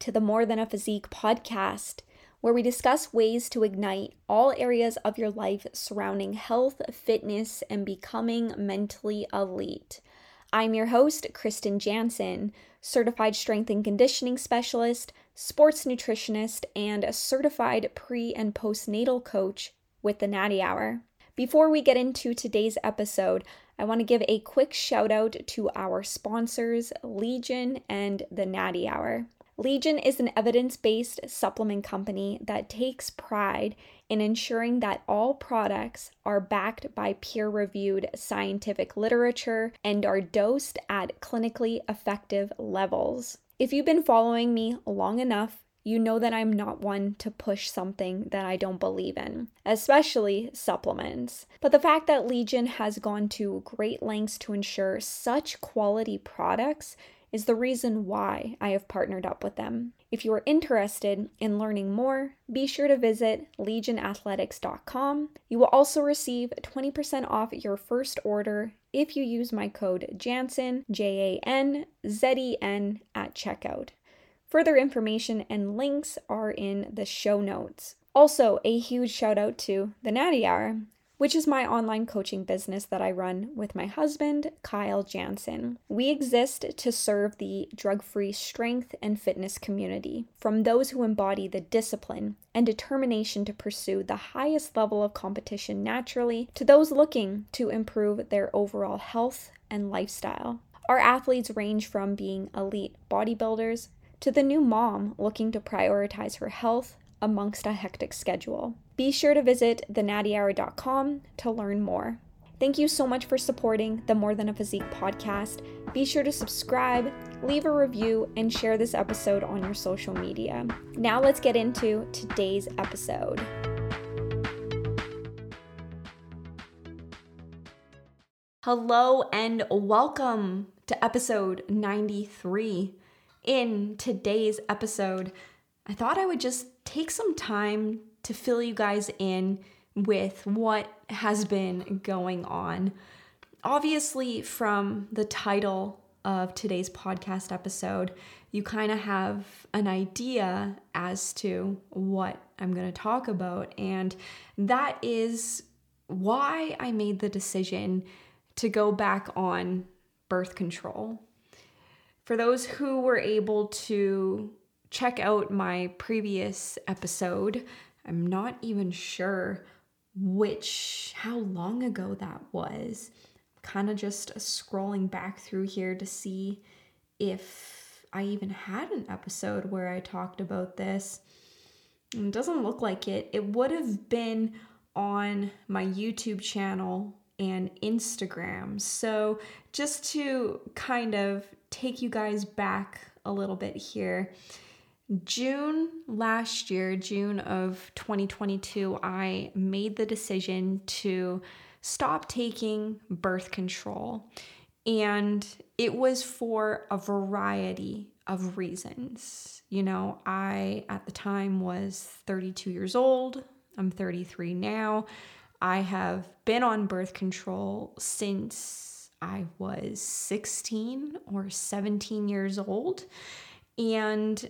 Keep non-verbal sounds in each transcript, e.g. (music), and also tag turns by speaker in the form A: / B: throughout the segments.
A: to the More Than a Physique podcast, where we discuss ways to ignite all areas of your life surrounding health, fitness, and becoming mentally elite. I'm your host, Krysten Janzen, certified strength and conditioning specialist, sports nutritionist, and a certified pre and postnatal coach with the Natty Hour. Before we get into today's episode, I want to give a quick shout out to our sponsors, Legion and the Natty Hour. Legion is an evidence based supplement company that takes pride in ensuring that all products are backed by peer reviewed scientific literature and are dosed at clinically effective levels. If you've been following me long enough, you know that I'm not one to push something that I don't believe in, especially supplements. But the fact that Legion has gone to great lengths to ensure such quality products is the reason why I have partnered up with them. If you are interested in learning more, be sure to visit legionathletics.com. You will also receive 20% off your first order if you use my code JANZEN, J A N Z E N, at checkout. Further information and links are in the show notes. Also, a huge shout out to the Natty Hour, which is my online coaching business that I run with my husband, Kyle Janzen. We exist to serve the drug free strength and fitness community, from those who embody the discipline and determination to pursue the highest level of competition naturally, to those looking to improve their overall health and lifestyle. Our athletes range from being elite bodybuilders to the new mom looking to prioritize her health amongst a hectic schedule. Be sure to visit thenattyhour.com to learn more. Thank you so much for supporting the More Than a Physique podcast. Be sure to subscribe, leave a review, and share this episode on your social media. Now let's get into today's episode. Hello and welcome to episode 93. In today's episode, I thought I would just take some time to fill you guys in with what has been going on. Obviously, from the title of today's podcast episode, you kind of have an idea as to what I'm going to talk about. And that is why I made the decision to go back on birth control. For those who were able to check out my previous episode. I'm not even sure which, how long ago that was. Kind of just scrolling back through here to see if I even had an episode where I talked about this. It doesn't look like it. It would have been on my YouTube channel and Instagram. So, just to kind of take you guys back a little bit here, June last year, June of 2022, I made the decision to stop taking birth control. And it was for a variety of reasons. You know, I at the time was 32 years old, I'm 33 now. I have been on birth control since I was 16 or 17 years old. And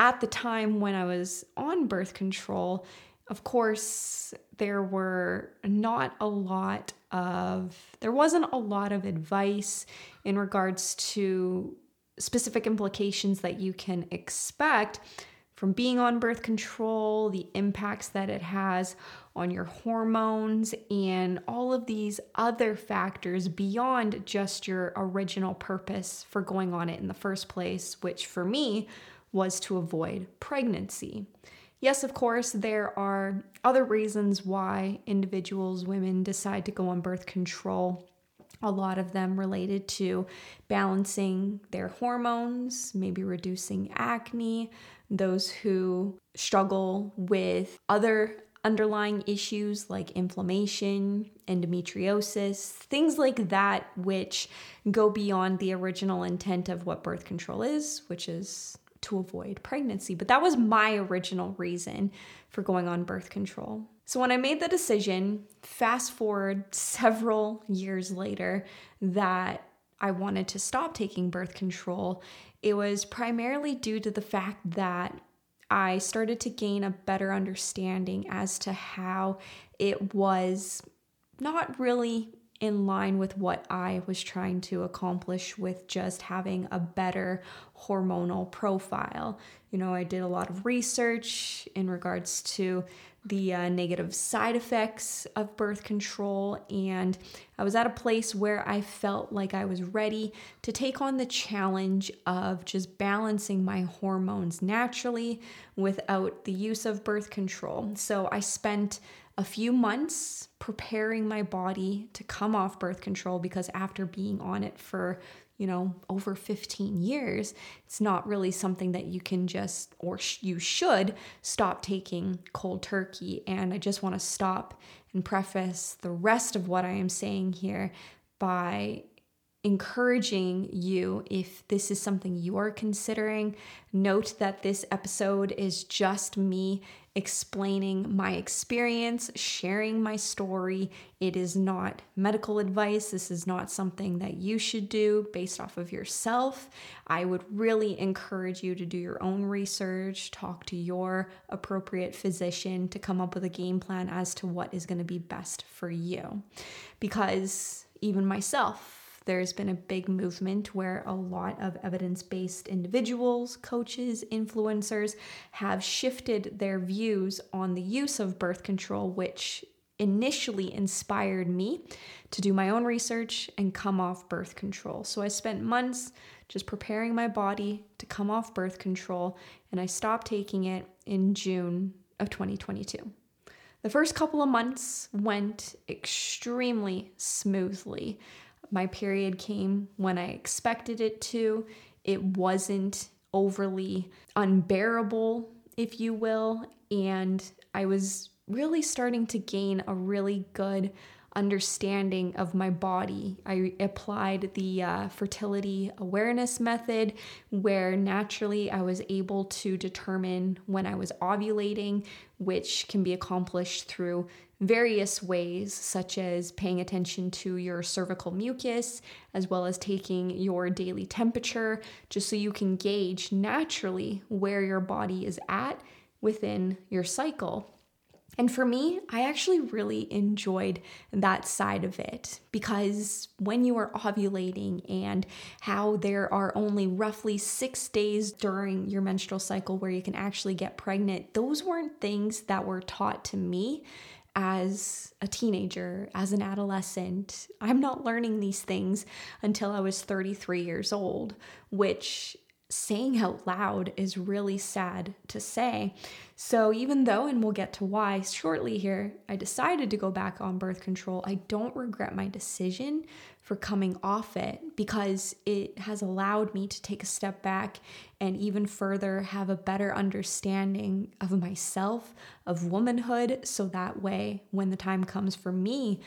A: at the time when I was on birth control, of course, there were not a lot of, there wasn't a lot of advice in regards to specific implications that you can expect from being on birth control, the impacts that it has on your hormones, and all of these other factors beyond just your original purpose for going on it in the first place, which for me was to avoid pregnancy. Yes, of course, there are other reasons why individuals, women, decide to go on birth control. a lot of them related to balancing their hormones, maybe reducing acne, those who struggle with other underlying issues like inflammation, endometriosis, things like that, which go beyond the original intent of what birth control is, which is to avoid pregnancy. But that was my original reason for going on birth control. So when I made the decision, fast forward several years later, that I wanted to stop taking birth control, it was primarily due to the fact that I started to gain a better understanding as to how it was not really in line with what I was trying to accomplish with just having a better hormonal profile. You know, I did a lot of research in regards to the uh, negative side effects of birth control, and I was at a place where I felt like I was ready to take on the challenge of just balancing my hormones naturally without the use of birth control. So I spent a few months preparing my body to come off birth control because after being on it for you know, over 15 years, it's not really something that you can just, or sh- you should, stop taking cold turkey. And I just want to stop and preface the rest of what I am saying here by encouraging you if this is something you are considering. Note that this episode is just me explaining my experience, sharing my story. It is not medical advice. This is not something that you should do based off of yourself. I would really encourage you to do your own research, talk to your appropriate physician to come up with a game plan as to what is going to be best for you. Because even myself, there's been a big movement where a lot of evidence based individuals, coaches, influencers have shifted their views on the use of birth control, which initially inspired me to do my own research and come off birth control. So I spent months just preparing my body to come off birth control, and I stopped taking it in June of 2022. The first couple of months went extremely smoothly. My period came when I expected it to. It wasn't overly unbearable, if you will. And I was really starting to gain a really good understanding of my body. I applied the uh, fertility awareness method, where naturally I was able to determine when I was ovulating, which can be accomplished through various ways, such as paying attention to your cervical mucus, as well as taking your daily temperature, just so you can gauge naturally where your body is at within your cycle. And for me, I actually really enjoyed that side of it because when you are ovulating and how there are only roughly six days during your menstrual cycle where you can actually get pregnant, those weren't things that were taught to me as a teenager, as an adolescent. I'm not learning these things until I was 33 years old, which saying out loud is really sad to say. So, even though, and we'll get to why shortly here, I decided to go back on birth control, I don't regret my decision for coming off it because it has allowed me to take a step back and even further have a better understanding of myself, of womanhood. So that way, when the time comes for me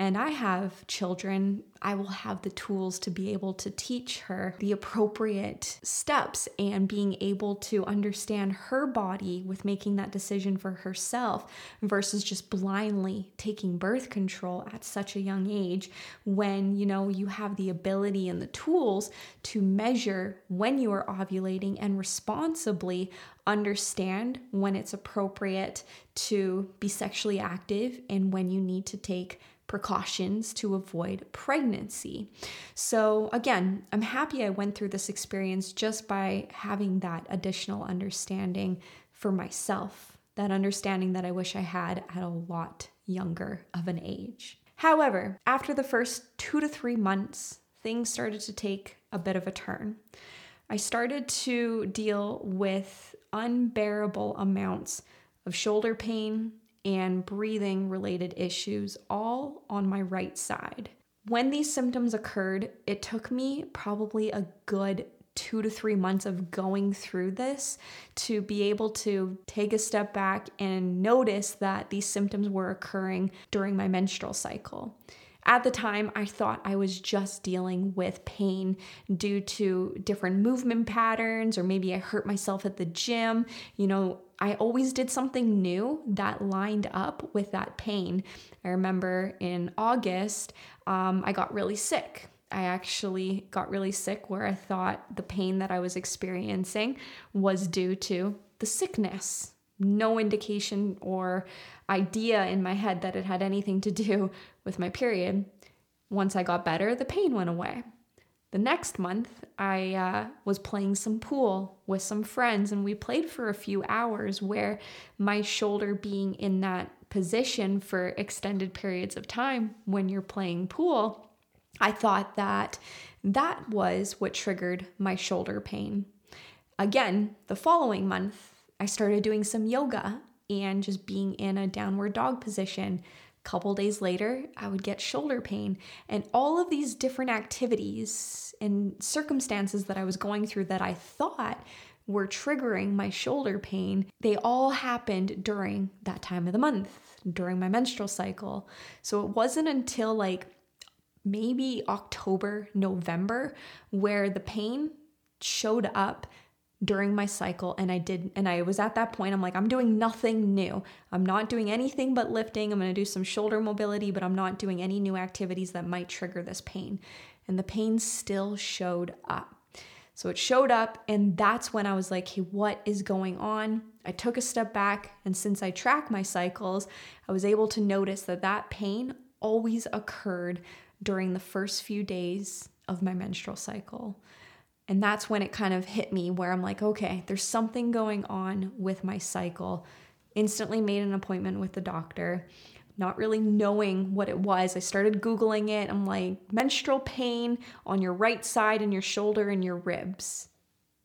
A: and I have children, I will have the tools to be able to teach her the appropriate steps and being able to understand her body with making that decision for herself versus just blindly taking birth control at such a young age when you know you have the ability and the tools to measure when you are ovulating and responsibly understand when it's appropriate to be sexually active and when you need to take precautions to avoid pregnancy. So, again, I'm happy I went through this experience just by having that additional understanding for myself, that understanding that I wish I had at a lot younger of an age. However, after the first two to three months, things started to take a bit of a turn. I started to deal with unbearable amounts of shoulder pain, and breathing related issues all on my right side. When these symptoms occurred, it took me probably a good two to three months of going through this to be able to take a step back and notice that these symptoms were occurring during my menstrual cycle. At the time, I thought I was just dealing with pain due to different movement patterns, or maybe I hurt myself at the gym. You know, I always did something new that lined up with that pain. I remember in August, um, I got really sick. I actually got really sick where I thought the pain that I was experiencing was due to the sickness. No indication or idea in my head that it had anything to do with my period. Once I got better, the pain went away. The next month, I uh, was playing some pool with some friends, and we played for a few hours where my shoulder being in that position for extended periods of time when you're playing pool I thought that that was what triggered my shoulder pain. Again, the following month, I started doing some yoga and just being in a downward dog position. A couple days later, I would get shoulder pain. And all of these different activities and circumstances that I was going through that I thought were triggering my shoulder pain, they all happened during that time of the month, during my menstrual cycle. So it wasn't until like maybe October, November, where the pain showed up during my cycle and I did and I was at that point I'm like I'm doing nothing new. I'm not doing anything but lifting. I'm going to do some shoulder mobility, but I'm not doing any new activities that might trigger this pain. And the pain still showed up. So it showed up and that's when I was like, "Hey, what is going on?" I took a step back and since I track my cycles, I was able to notice that that pain always occurred during the first few days of my menstrual cycle. And that's when it kind of hit me where I'm like, okay, there's something going on with my cycle. Instantly made an appointment with the doctor, not really knowing what it was. I started Googling it. I'm like, menstrual pain on your right side and your shoulder and your ribs.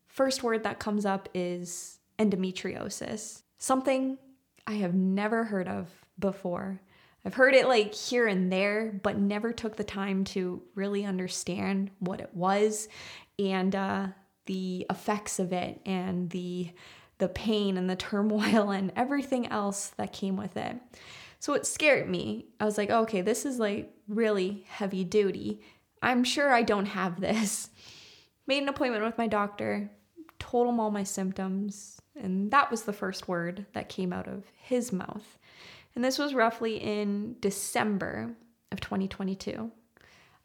A: First word that comes up is endometriosis, something I have never heard of before. I've heard it like here and there, but never took the time to really understand what it was and uh, the effects of it and the the pain and the turmoil (laughs) and everything else that came with it. So it scared me. I was like, okay, this is like really heavy duty. I'm sure I don't have this. (laughs) Made an appointment with my doctor, told him all my symptoms, and that was the first word that came out of his mouth. And this was roughly in December of 2022.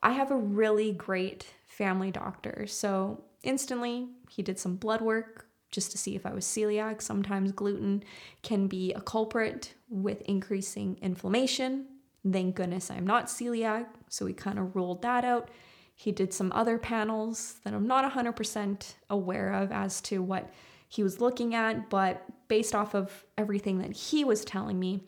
A: I have a really great family doctor. So instantly, he did some blood work just to see if I was celiac. Sometimes gluten can be a culprit with increasing inflammation. Thank goodness I'm not celiac, so we kind of ruled that out. He did some other panels that I'm not 100% aware of as to what he was looking at, but based off of everything that he was telling me,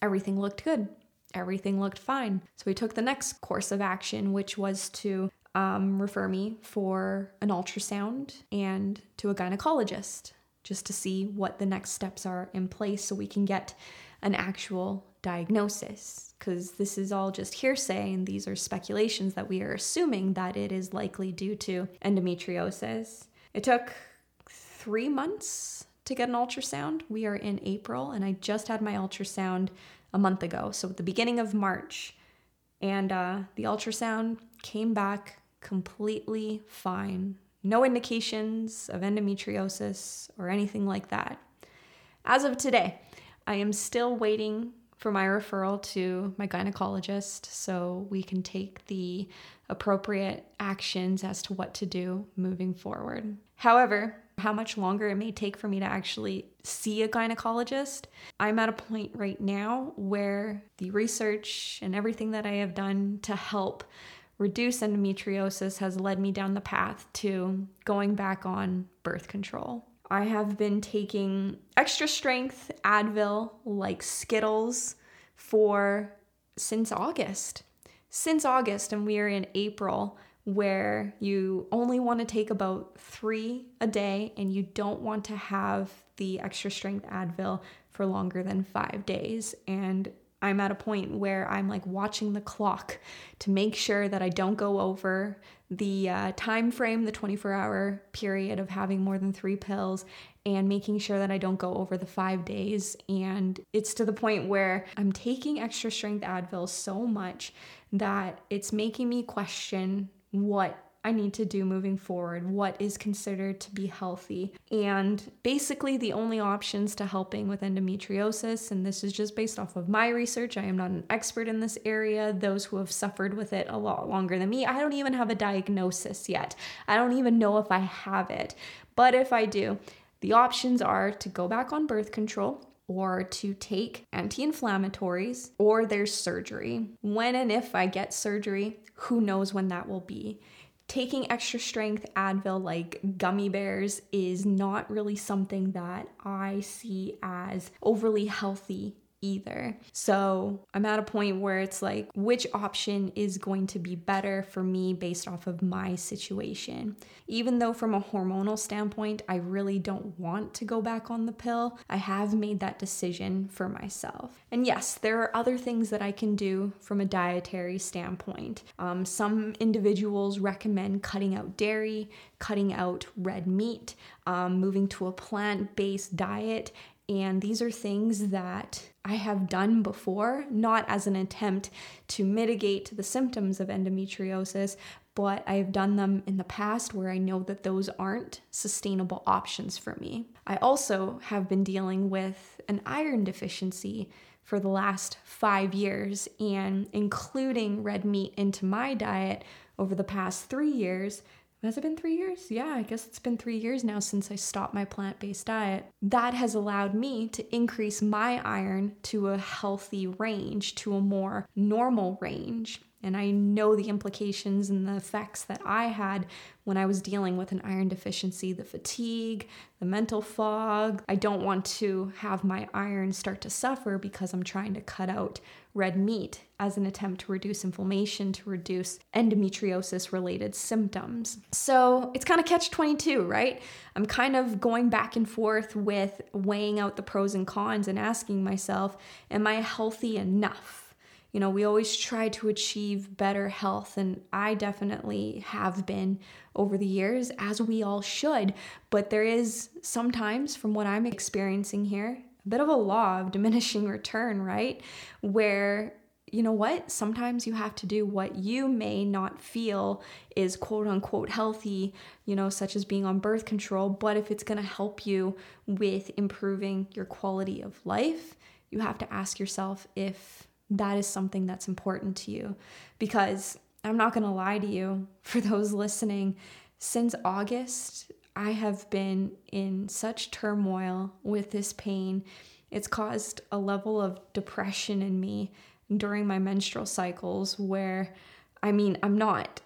A: everything looked good. Everything looked fine. So we took the next course of action, which was to um, refer me for an ultrasound and to a gynecologist just to see what the next steps are in place so we can get an actual diagnosis. Because this is all just hearsay and these are speculations that we are assuming that it is likely due to endometriosis. It took three months to get an ultrasound. We are in April, and I just had my ultrasound a month ago, so at the beginning of March. And uh, the ultrasound came back completely fine. No indications of endometriosis or anything like that. As of today, I am still waiting for my referral to my gynecologist so we can take the appropriate actions as to what to do moving forward. However, how much longer it may take for me to actually see a gynecologist. I'm at a point right now where the research and everything that I have done to help reduce endometriosis has led me down the path to going back on birth control. I have been taking extra strength Advil like Skittles for since August. Since August, and we are in April where you only want to take about three a day and you don't want to have the extra strength Advil for longer than five days. And I'm at a point where I'm like watching the clock to make sure that I don't go over the uh, time frame, the 24 hour period of having more than three pills, and making sure that I don't go over the five days. And it's to the point where I'm taking extra strength Advil so much that it's making me question what I need to do moving forward, what is considered to be healthy. And basically, the only options to helping with endometriosis, and this is just based off of my research, I am not an expert in this area. Those who have suffered with it a lot longer than me, I don't even have a diagnosis yet. I don't even know if I have it. But if I do, the options are to go back on birth control, or to take anti inflammatories, or there's surgery. When and if I get surgery, who knows when that will be taking extra strength Advil like gummy bears is not really something that I see as overly healthy either. So I'm at a point where it's like, which option is going to be better for me based off of my situation? Even though, from a hormonal standpoint, I really don't want to go back on the pill, I have made that decision for myself. And yes, there are other things that I can do from a dietary standpoint. Um, some individuals recommend cutting out dairy, cutting out red meat, um, moving to a plant based diet, and these are things that I have done before, not as an attempt to mitigate the symptoms of endometriosis, but I have done them in the past where I know that those aren't sustainable options for me. I also have been dealing with an iron deficiency for the last five years, and including red meat into my diet over the past three years has it been three years? Yeah, I guess it's been three years now since I stopped my plant based diet. That has allowed me to increase my iron to a healthy range, to a more normal range. And I know the implications and the effects that I had when I was dealing with an iron deficiency the fatigue, the mental fog. I don't want to have my iron start to suffer because I'm trying to cut out red meat as an attempt to reduce inflammation, to reduce endometriosis related symptoms. So it's kind of catch 22, right? I'm kind of going back and forth with weighing out the pros and cons and asking myself, am I healthy enough? You know, we always try to achieve better health, and I definitely have been over the years, as we all should. But there is sometimes, from what I'm experiencing here, a bit of a law of (laughs) diminishing return, right? Where you know what? Sometimes you have to do what you may not feel is quote unquote healthy, you know, such as being on birth control. But if it's going to help you with improving your quality of life, you have to ask yourself if that is something that's important to you. Because I'm not going to lie to you, (laughs) for those listening, since August, I have been in such turmoil with this pain. It's caused a level of depression in me during my menstrual cycles where, I mean, I'm not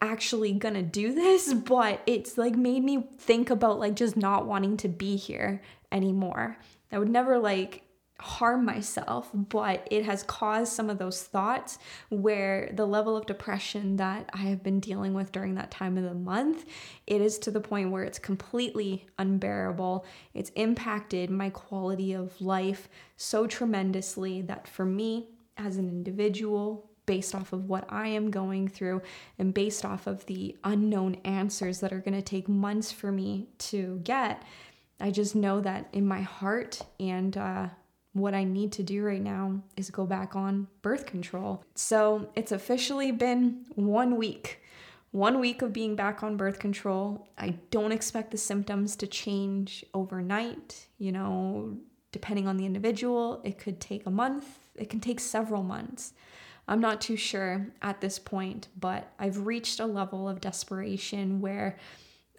A: actually gonna do this, (laughs) but it's like made me think about like just not wanting to be here anymore. I would never like harm myself, but it has caused some of those thoughts where the level of depression that I have been dealing with during that time of the month, it is to the point where it's completely unbearable. It's impacted my quality of life so tremendously that for me as an individual, based off of what I am going through and based off of the unknown answers that are going to take months for me to get, I just know that in my heart and uh, what I need to do right now is go back on birth control. So it's officially been one week. One week of being back on birth control. I don't expect the symptoms to change overnight. You know, depending on the individual, it could take a month, it can take several months. I'm not too sure at this point, but I've reached a level of desperation where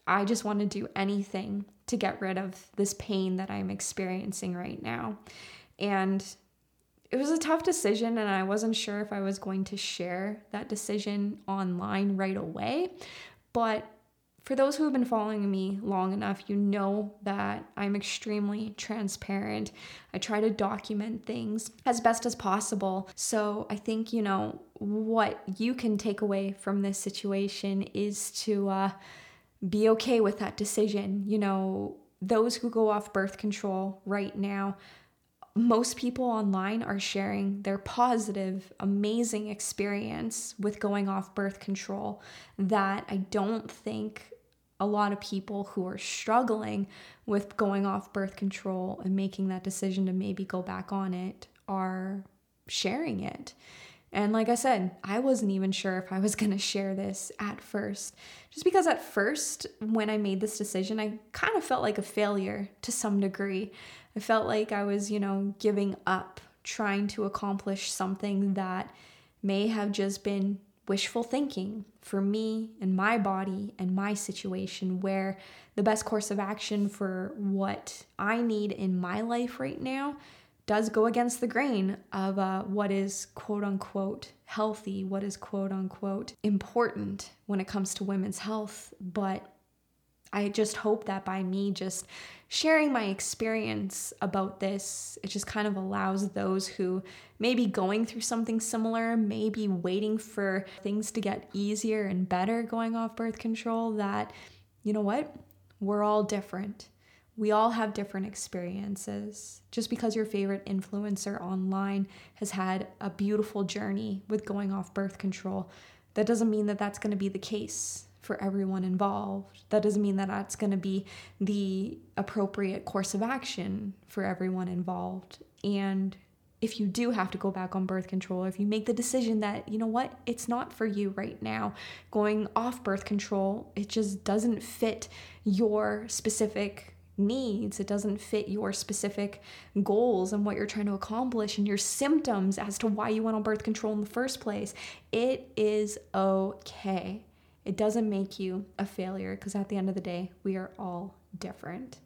A: I just want to do anything to get rid of this pain that I'm experiencing right now. And it was a tough decision, and I wasn't sure if I was going to share that decision online right away. But for those who have been following me long enough, you know that I'm extremely transparent. I try to document things as best as possible. So I think, you know, what you can take away from this situation is to uh, be okay with that decision. You know, those who go off birth control right now, most people online are sharing their positive, amazing experience with going off birth control that I don't think a lot of people who are struggling with going off birth control and making that decision to maybe go back on it are sharing it. And like I said, I wasn't even sure if I was (laughs) going to share this at first. Just because at first, when I made this decision, I kind of felt like a failure to some degree. I felt like I was, you know, giving up trying to accomplish something that may have just been wishful thinking for me and my body and my situation, where the best course of action for what I need in my life right now does go against the grain of uh, what is quote unquote healthy, what is quote unquote important when it comes to women's health. But I just hope that by me just sharing my experience about this, it just kind of allows those who may be going through something similar, maybe waiting for things to get easier and better going off birth control, that, you know what? We're all different. We all have different experiences. Just because your favorite influencer online has had a beautiful journey with going off birth control, that doesn't mean that that's going to be the case for everyone involved. That doesn't mean that that's going to be the appropriate course of action for everyone involved. And if you do have to go back on birth control, if you make the decision that, you know what, it's not for you right now, going off birth control, it just doesn't fit your specific needs. It doesn't fit your specific goals and what you're trying to accomplish and your symptoms as to why you went on birth control in the first place. It is okay. It doesn't make you a failure because at the end of the day, we are all different.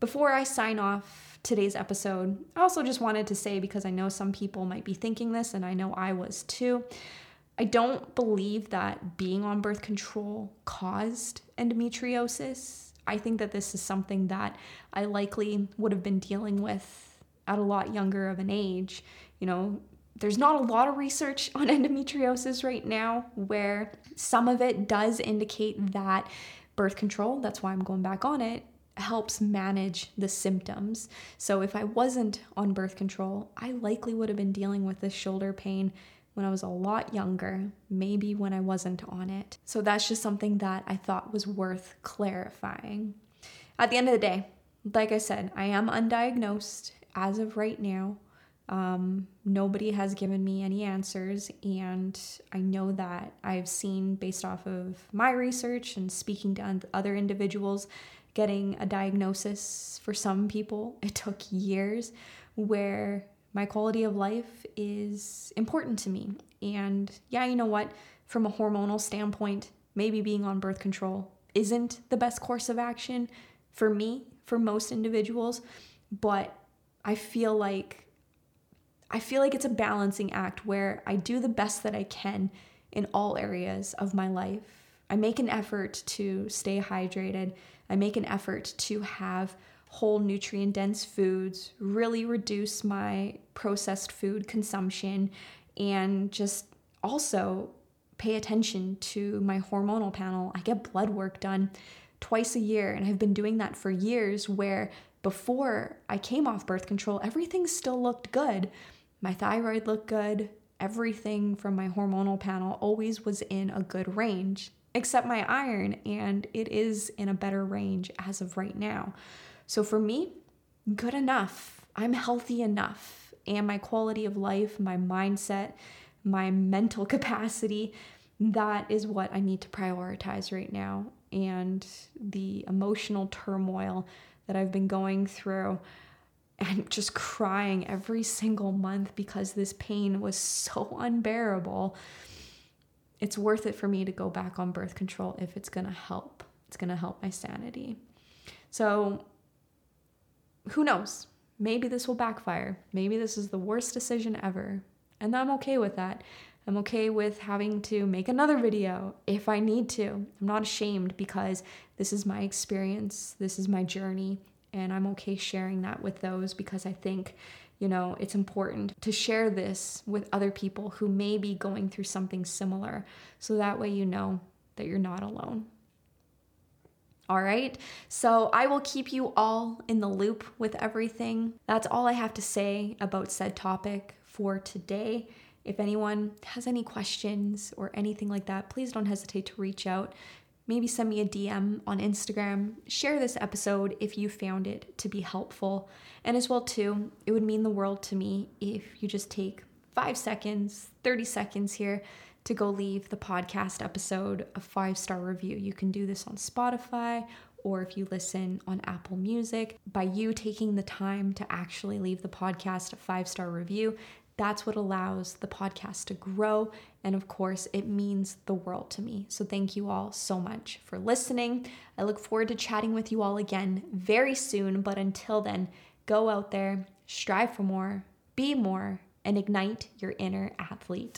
A: Before I sign off today's episode, I also just wanted to say because I know some people might be thinking this and I know I was too. I don't believe that being on birth control caused endometriosis. I think that this is something that I likely would have been dealing with at a lot younger of an age. You know, there's not a lot of research (laughs) on endometriosis right now where some of it does indicate that birth control, that's why I'm going back on it, helps manage the symptoms. So if I wasn't on birth control, I likely would have been dealing with this shoulder pain when I was a lot younger, maybe when I wasn't on it. So that's just something that I thought was worth clarifying. At the end of the day, like I said, I am undiagnosed as of right now. Um, nobody has given me any answers, and I know that I've seen, based off of my research and speaking to other individuals, getting a diagnosis for some people, (laughs) it took years, where my quality of life is important to me. And yeah, you know what? From a hormonal standpoint, maybe being on birth control isn't the best course of action for me, for most individuals, but I feel like I feel like it's a balancing act where I do the best that I can in all areas of my life. I make an effort to stay hydrated. I make an effort to have whole nutrient dense foods, really reduce my processed food consumption, and just also pay attention to my hormonal panel. I get blood work done twice a year, and I've been doing that for years where before I came off birth control, everything still looked good. My thyroid looked good. Everything from my hormonal panel always was in a good range, except my iron, and it is in a better range as of right now. So for me, good enough. I'm healthy enough. And my quality of life, my mindset, my mental (laughs) capacity, that is what I need to prioritize right now. And the emotional turmoil that I've been going through and just crying every single month because this pain was so (laughs) unbearable. It's worth it for me to go back on birth control if it's gonna help. It's gonna help my sanity. So, who knows? Maybe this will backfire. Maybe this is the worst decision ever. And I'm okay with that. I'm okay with having to make another video if I need to. I'm not ashamed because this is my experience, this is my journey, and I'm okay sharing that with those because I think, you know, it's important to share this with other people who may be going through something similar. So that way you know that you're not alone. All right. So I will keep you all in the loop with everything. That's all I have to say about said topic for today. If anyone has any questions or anything like that, please don't hesitate to reach out. Maybe send me a DM on Instagram. Share this episode if you found it to be helpful. And as well too, it would mean the world to me if you just take 5 seconds, 30 seconds here to go leave the podcast episode a five star review. You can do this on Spotify or if you listen on Apple Music. By you taking the time to actually leave the podcast a five star review, that's what allows the podcast to grow. And of course, it means the world to me. So thank you all so much for listening. I look forward to chatting with you all again very soon. But until then, go out there, strive for more, be more, and ignite your inner athlete.